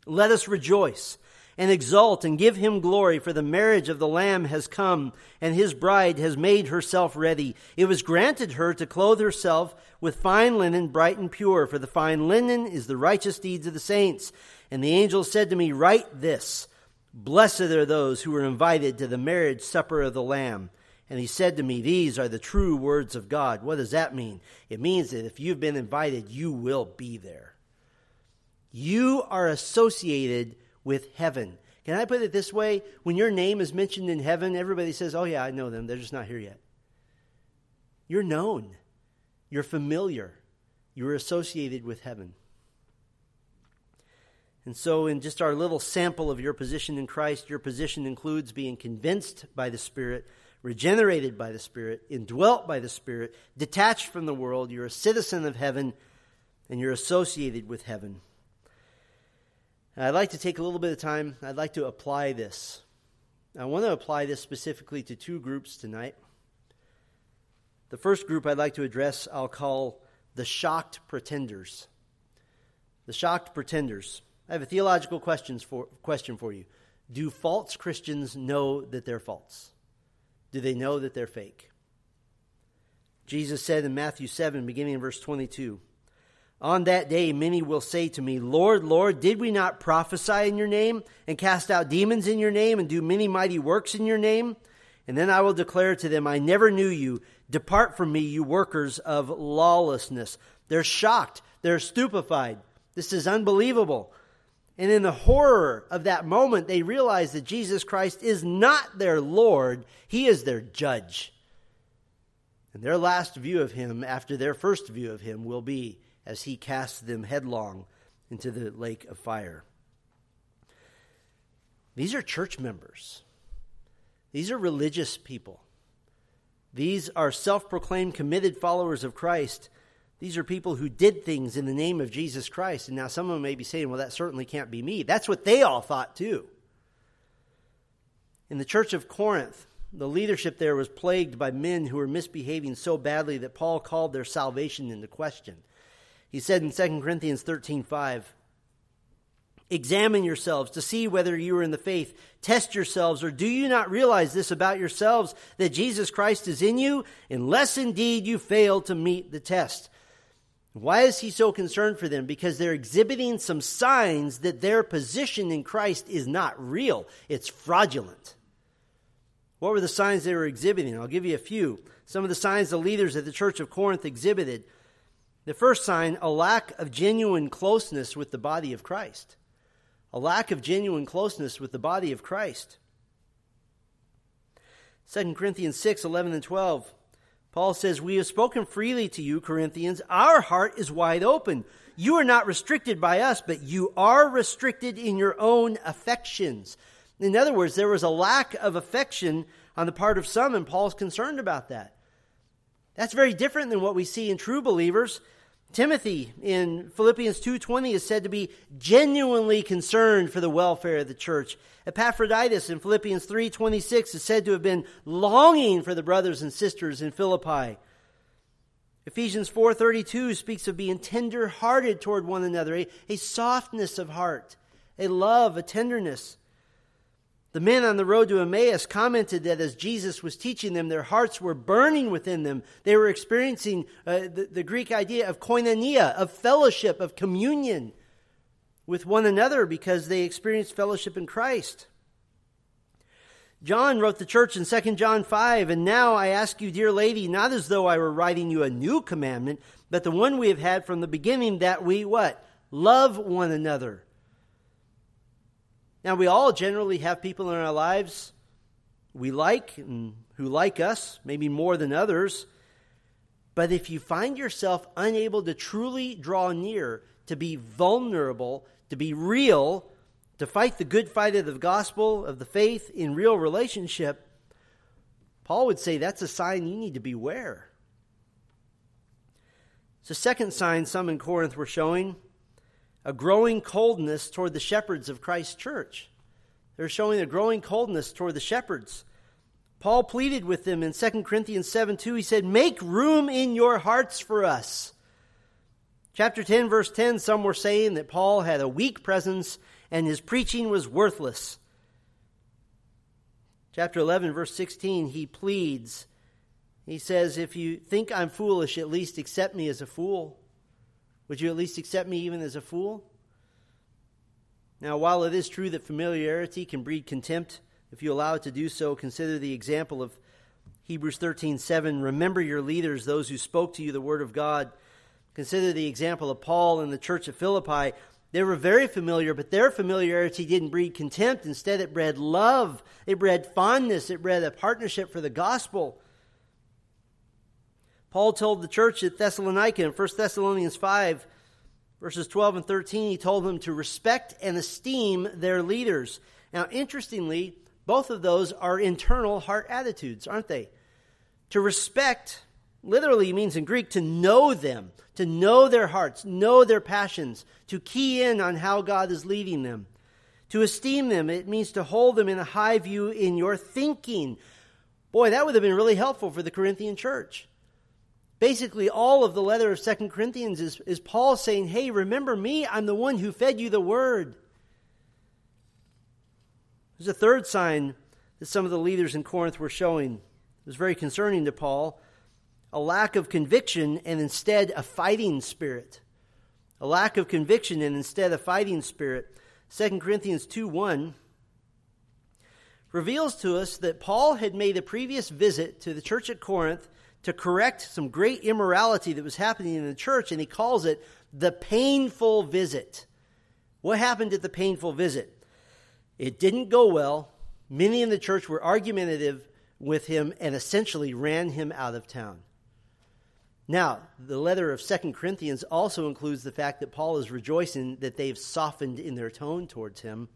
Let us rejoice and exult and give him glory, for the marriage of the Lamb has come, and his bride has made herself ready. It was granted her to clothe herself with fine linen, bright and pure, for the fine linen is the righteous deeds of the saints. And the angel said to me, Write this Blessed are those who are invited to the marriage supper of the Lamb. And he said to me, These are the true words of God. What does that mean? It means that if you've been invited, you will be there. You are associated with heaven. Can I put it this way? When your name is mentioned in heaven, everybody says, Oh, yeah, I know them. They're just not here yet. You're known, you're familiar, you're associated with heaven. And so, in just our little sample of your position in Christ, your position includes being convinced by the Spirit, regenerated by the Spirit, indwelt by the Spirit, detached from the world. You're a citizen of heaven, and you're associated with heaven. I'd like to take a little bit of time. I'd like to apply this. I want to apply this specifically to two groups tonight. The first group I'd like to address, I'll call the shocked pretenders. The shocked pretenders. I have a theological questions for, question for you. Do false Christians know that they're false? Do they know that they're fake? Jesus said in Matthew 7, beginning in verse 22, on that day, many will say to me, Lord, Lord, did we not prophesy in your name, and cast out demons in your name, and do many mighty works in your name? And then I will declare to them, I never knew you. Depart from me, you workers of lawlessness. They're shocked. They're stupefied. This is unbelievable. And in the horror of that moment, they realize that Jesus Christ is not their Lord, He is their judge. And their last view of Him, after their first view of Him, will be as he casts them headlong into the lake of fire. These are church members. These are religious people. These are self proclaimed committed followers of Christ. These are people who did things in the name of Jesus Christ. And now some of them may be saying, well, that certainly can't be me. That's what they all thought too. In the church of Corinth, the leadership there was plagued by men who were misbehaving so badly that Paul called their salvation into question. He said in 2 Corinthians 13 5, Examine yourselves to see whether you are in the faith. Test yourselves, or do you not realize this about yourselves, that Jesus Christ is in you, unless indeed you fail to meet the test? Why is he so concerned for them? Because they're exhibiting some signs that their position in Christ is not real, it's fraudulent. What were the signs they were exhibiting? I'll give you a few. Some of the signs the leaders at the church of Corinth exhibited the first sign, a lack of genuine closeness with the body of Christ. A lack of genuine closeness with the body of Christ. 2 Corinthians 6 11 and 12. Paul says, We have spoken freely to you, Corinthians. Our heart is wide open. You are not restricted by us, but you are restricted in your own affections. In other words, there was a lack of affection on the part of some, and Paul's concerned about that. That's very different than what we see in true believers. Timothy in Philippians 2:20 is said to be genuinely concerned for the welfare of the church. Epaphroditus in Philippians 3:26 is said to have been longing for the brothers and sisters in Philippi. Ephesians 4:32 speaks of being tender-hearted toward one another, a, a softness of heart, a love, a tenderness. The men on the road to Emmaus commented that as Jesus was teaching them, their hearts were burning within them. They were experiencing uh, the, the Greek idea of koinonia, of fellowship, of communion with one another because they experienced fellowship in Christ. John wrote the church in 2 John 5, and now I ask you, dear lady, not as though I were writing you a new commandment, but the one we have had from the beginning that we what? Love one another. Now, we all generally have people in our lives we like and who like us, maybe more than others. But if you find yourself unable to truly draw near, to be vulnerable, to be real, to fight the good fight of the gospel, of the faith in real relationship, Paul would say that's a sign you need to beware. It's a second sign some in Corinth were showing a growing coldness toward the shepherds of Christ's church. They're showing a growing coldness toward the shepherds. Paul pleaded with them in 2 Corinthians 7 2. He said, Make room in your hearts for us. Chapter 10, verse 10, some were saying that Paul had a weak presence and his preaching was worthless. Chapter 11, verse 16, he pleads. He says, If you think I'm foolish, at least accept me as a fool. Would you at least accept me even as a fool? Now, while it is true that familiarity can breed contempt, if you allow it to do so, consider the example of Hebrews 13:7. Remember your leaders, those who spoke to you the word of God. Consider the example of Paul and the church of Philippi. They were very familiar, but their familiarity didn't breed contempt. Instead, it bred love, it bred fondness, it bred a partnership for the gospel. Paul told the church at Thessalonica in 1 Thessalonians 5 Verses 12 and 13, he told them to respect and esteem their leaders. Now, interestingly, both of those are internal heart attitudes, aren't they? To respect literally means in Greek to know them, to know their hearts, know their passions, to key in on how God is leading them. To esteem them, it means to hold them in a high view in your thinking. Boy, that would have been really helpful for the Corinthian church. Basically, all of the letter of Second Corinthians is, is Paul saying, Hey, remember me? I'm the one who fed you the word. There's a third sign that some of the leaders in Corinth were showing. It was very concerning to Paul a lack of conviction and instead a fighting spirit. A lack of conviction and instead a fighting spirit. 2 Corinthians 2 1 reveals to us that Paul had made a previous visit to the church at Corinth to correct some great immorality that was happening in the church, and he calls it the painful visit. What happened at the painful visit? It didn't go well. Many in the church were argumentative with him and essentially ran him out of town. Now, the letter of Second Corinthians also includes the fact that Paul is rejoicing that they've softened in their tone towards him.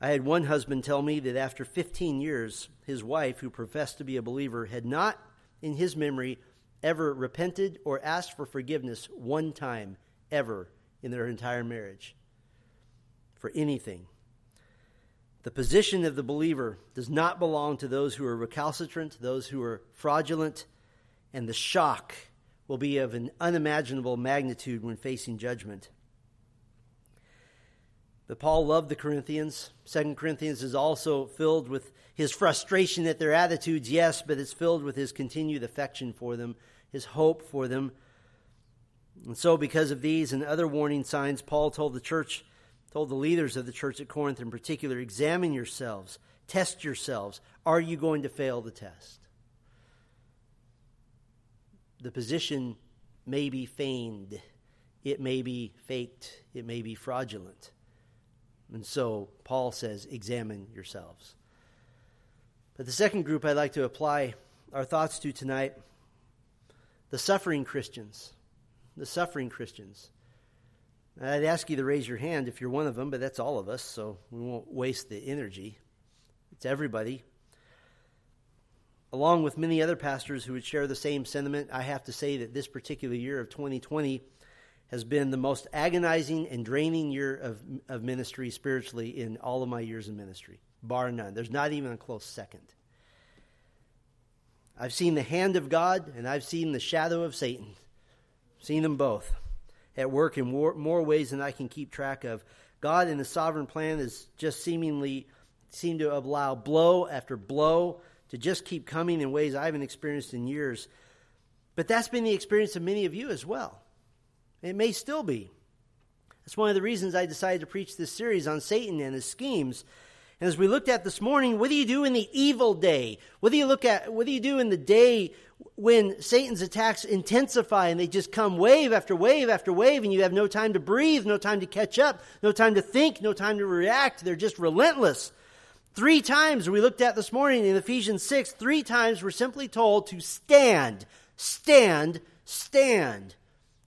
I had one husband tell me that after 15 years, his wife, who professed to be a believer, had not, in his memory, ever repented or asked for forgiveness one time ever in their entire marriage for anything. The position of the believer does not belong to those who are recalcitrant, those who are fraudulent, and the shock will be of an unimaginable magnitude when facing judgment. But Paul loved the Corinthians. Second Corinthians is also filled with his frustration at their attitudes, yes, but it's filled with his continued affection for them, his hope for them. And so, because of these and other warning signs, Paul told the church, told the leaders of the church at Corinth in particular, examine yourselves, test yourselves. Are you going to fail the test? The position may be feigned, it may be faked, it may be fraudulent. And so Paul says, examine yourselves. But the second group I'd like to apply our thoughts to tonight the suffering Christians. The suffering Christians. I'd ask you to raise your hand if you're one of them, but that's all of us, so we won't waste the energy. It's everybody. Along with many other pastors who would share the same sentiment, I have to say that this particular year of 2020 has been the most agonizing and draining year of, of ministry spiritually in all of my years in ministry, bar none. There's not even a close second. I've seen the hand of God and I've seen the shadow of Satan. Seen them both at work in more, more ways than I can keep track of. God in His sovereign plan has just seemingly seemed to allow blow after blow to just keep coming in ways I haven't experienced in years. But that's been the experience of many of you as well. It may still be. That's one of the reasons I decided to preach this series on Satan and his schemes. And as we looked at this morning, what do you do in the evil day? What do you look at? What do you do in the day when Satan's attacks intensify and they just come wave after wave after wave, and you have no time to breathe, no time to catch up, no time to think, no time to react? They're just relentless. Three times we looked at this morning in Ephesians 6, three times we're simply told to stand, stand, stand.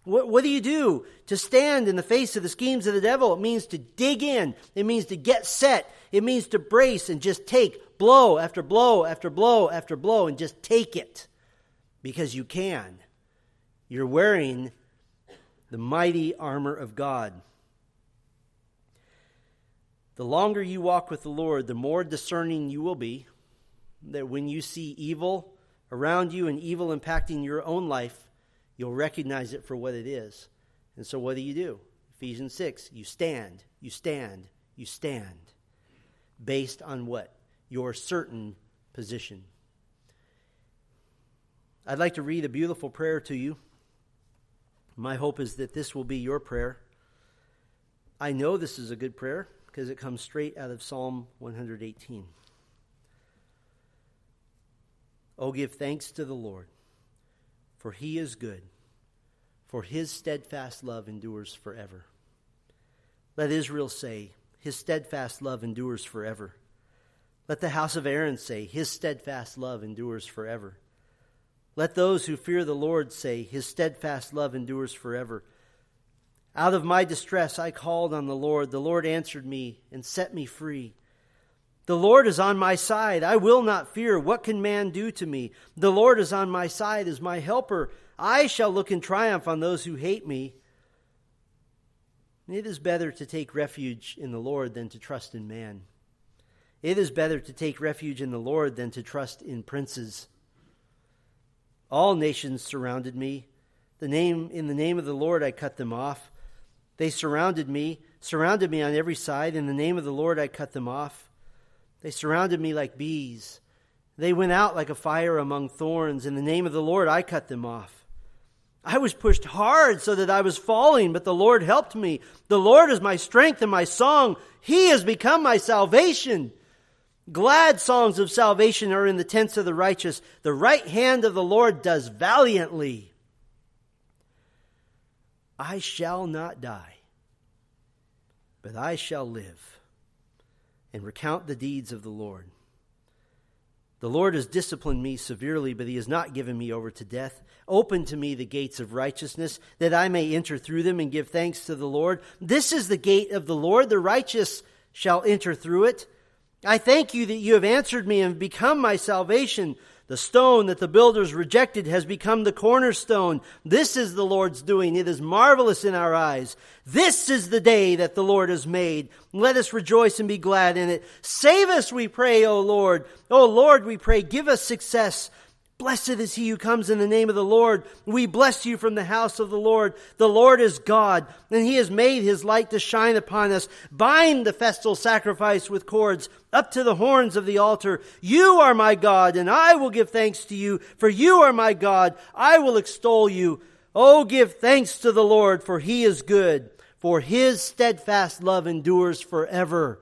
What, what, do you do to stand in the face of the schemes of the devil? It means to dig in. It means to get set. It means to brace and just take blow after blow after blow after blow and just take it because you can. You're wearing the mighty armor of God. The longer you walk with the Lord, the more discerning you will be that when you see evil around you and evil impacting your own life, you'll recognize it for what it is. And so, what do you do? Ephesians 6 you stand, you stand, you stand. Based on what? Your certain position. I'd like to read a beautiful prayer to you. My hope is that this will be your prayer. I know this is a good prayer because it comes straight out of Psalm 118. Oh, give thanks to the Lord, for he is good, for his steadfast love endures forever. Let Israel say, His steadfast love endures forever. Let the house of Aaron say, His steadfast love endures forever. Let those who fear the Lord say, His steadfast love endures forever. Out of my distress I called on the Lord. The Lord answered me and set me free. The Lord is on my side. I will not fear. What can man do to me? The Lord is on my side is my helper. I shall look in triumph on those who hate me. It is better to take refuge in the Lord than to trust in man. It is better to take refuge in the Lord than to trust in princes. All nations surrounded me. The name in the name of the Lord I cut them off. They surrounded me, surrounded me on every side. In the name of the Lord, I cut them off. They surrounded me like bees. They went out like a fire among thorns. In the name of the Lord, I cut them off. I was pushed hard so that I was falling, but the Lord helped me. The Lord is my strength and my song. He has become my salvation. Glad songs of salvation are in the tents of the righteous. The right hand of the Lord does valiantly. I shall not die, but I shall live and recount the deeds of the Lord. The Lord has disciplined me severely, but he has not given me over to death. Open to me the gates of righteousness, that I may enter through them and give thanks to the Lord. This is the gate of the Lord. The righteous shall enter through it. I thank you that you have answered me and become my salvation. The stone that the builders rejected has become the cornerstone. This is the Lord's doing. It is marvelous in our eyes. This is the day that the Lord has made. Let us rejoice and be glad in it. Save us, we pray, O Lord. O Lord, we pray, give us success. Blessed is he who comes in the name of the Lord. We bless you from the house of the Lord. The Lord is God, and he has made his light to shine upon us. Bind the festal sacrifice with cords up to the horns of the altar. You are my God, and I will give thanks to you, for you are my God. I will extol you. Oh, give thanks to the Lord, for he is good, for his steadfast love endures forever.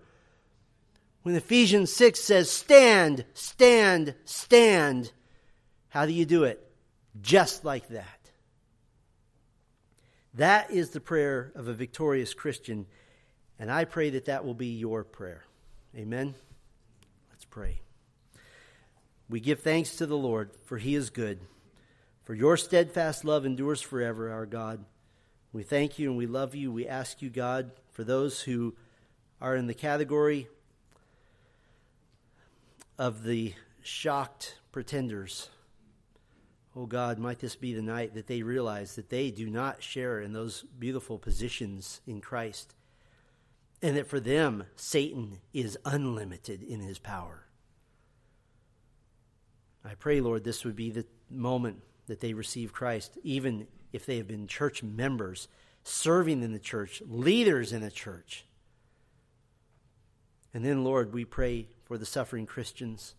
When Ephesians 6 says, Stand, stand, stand how do you do it? Just like that. That is the prayer of a victorious Christian, and I pray that that will be your prayer. Amen. Let's pray. We give thanks to the Lord, for he is good. For your steadfast love endures forever, our God. We thank you and we love you. We ask you, God, for those who are in the category of the shocked pretenders Oh God, might this be the night that they realize that they do not share in those beautiful positions in Christ, and that for them, Satan is unlimited in his power. I pray, Lord, this would be the moment that they receive Christ, even if they have been church members, serving in the church, leaders in the church. And then, Lord, we pray for the suffering Christians,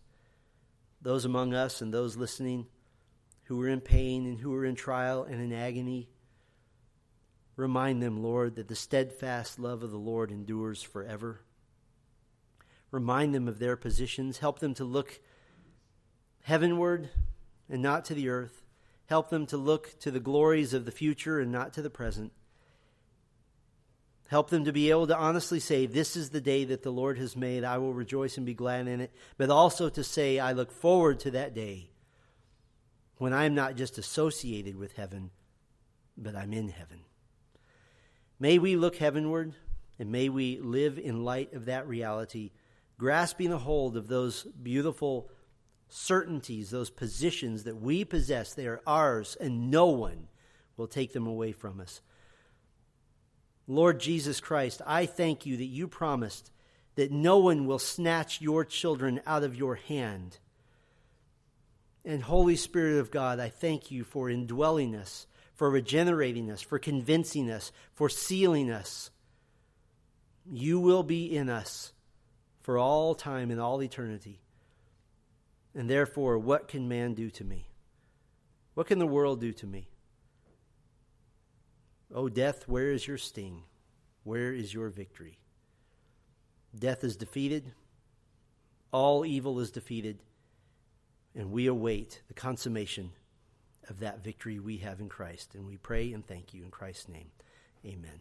those among us and those listening who are in pain and who are in trial and in agony. Remind them, Lord, that the steadfast love of the Lord endures forever. Remind them of their positions. Help them to look heavenward and not to the earth. Help them to look to the glories of the future and not to the present. Help them to be able to honestly say, This is the day that the Lord has made. I will rejoice and be glad in it. But also to say, I look forward to that day when I'm not just associated with heaven, but I'm in heaven. May we look heavenward and may we live in light of that reality, grasping a hold of those beautiful certainties, those positions that we possess. They are ours, and no one will take them away from us. Lord Jesus Christ, I thank you that you promised that no one will snatch your children out of your hand. And Holy Spirit of God, I thank you for indwelling us, for regenerating us, for convincing us, for sealing us. You will be in us for all time and all eternity. And therefore, what can man do to me? What can the world do to me? O death, where is your sting? Where is your victory? Death is defeated, all evil is defeated, and we await the consummation of that victory we have in Christ. And we pray and thank you in Christ's name. Amen.